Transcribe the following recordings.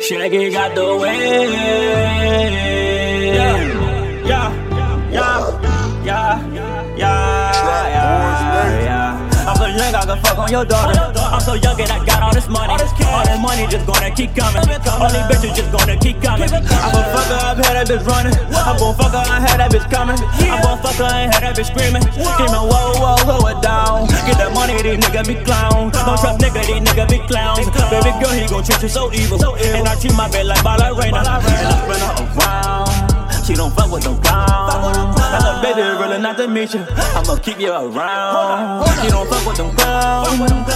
Shaggy got the way. Yeah, yeah, yeah, yeah, yeah, yeah, yeah. I'm so I can fuck on your daughter. I'm so young and I got all this money. All this money just gonna keep coming. All these bitches just gonna keep coming. I'm gon' fuck her, I've had that bitch running. I'm gon' fuck her, I had that bitch coming. I'm gon' fuck her, I had that bitch screaming. Screaming, whoa, whoa, hold it down. Get that money, these niggas be clowns. Don't trust nigga, these niggas be clowns. Baby girl, he gon' treat you so evil. And I treat my bed like ballerina. And I spin her around. She don't fuck with them clowns. And the baby really not to meet you. I'ma keep you around. She don't fuck with them clowns.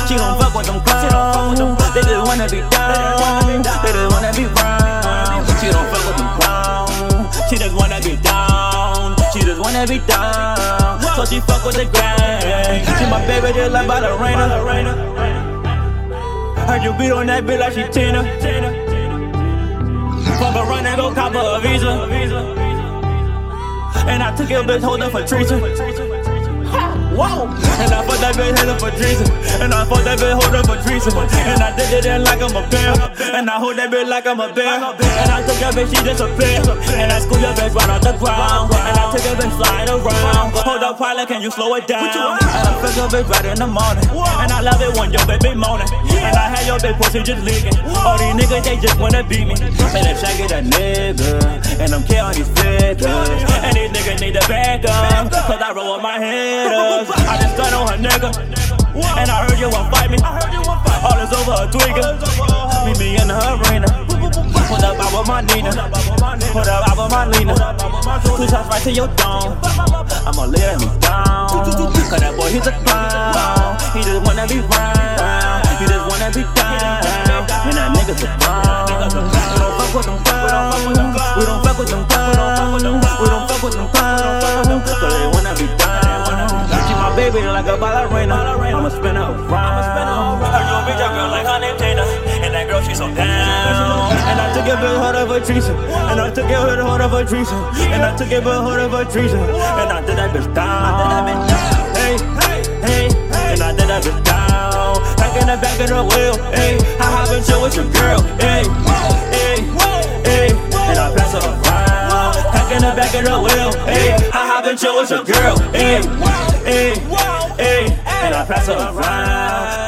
She don't fuck with them clowns. They just wanna be down. They just wanna be round. She don't fuck with them clowns. She just wanna be down. She just wanna be down. So she fuck with the gang. She my baby just like ballerina. You beat on that bitch like she Tina. Fuck around and go cop her a visa. And I took your bitch holding for treason. Whoa! And I fucked that bitch heading for treason. And I fucked that bitch holding for treason. And I did it in like I'm a bear. And I hold that bitch like I'm a bear. And I took your bitch, she disappeared. And I school your bitch right off the ground. And I took your bitch flying around. Hold up, pilot, can you slow it down? I your bitch right in the morning. And I love it when your baby moaning. And I had your bitch pussy just leaking. All these niggas, they just wanna beat me. Man, that shaggy that nigga. And I'm care on these figures. And these niggas need to back up. Cause I roll with my head up. I just got on her nigga. And I heard you want fight me. All is over a tweaker. Meet me in the arena. Put up out with my Nina. Put up out with my Lena. Two shots right to your dome. I'ma lay him he's a clown. He just wanna be round. He just wanna be down. And that nigga's a clown. We don't fuck with them clowns. We don't fuck with them clowns. We don't fuck with them clowns. Cause they wanna be down. She my baby like a ballerina. I'ma spin her around. Heard you a bitch, a girl like her name Tina. And that girl, she so down. And I took it, but hold of a treason. And I took it, but hold of a treason. And I took it, but hold of a treason. And I did that bitch down. Hey, hey, and I did that bitch down. Back in the back of the wheel. Hey, I haven't chill with your girl. Hey, hey, hey, and I pass her around. Back in the back of the wheel. Hey, I haven't chill with your girl. Hey, hey, hey, and I pass her around.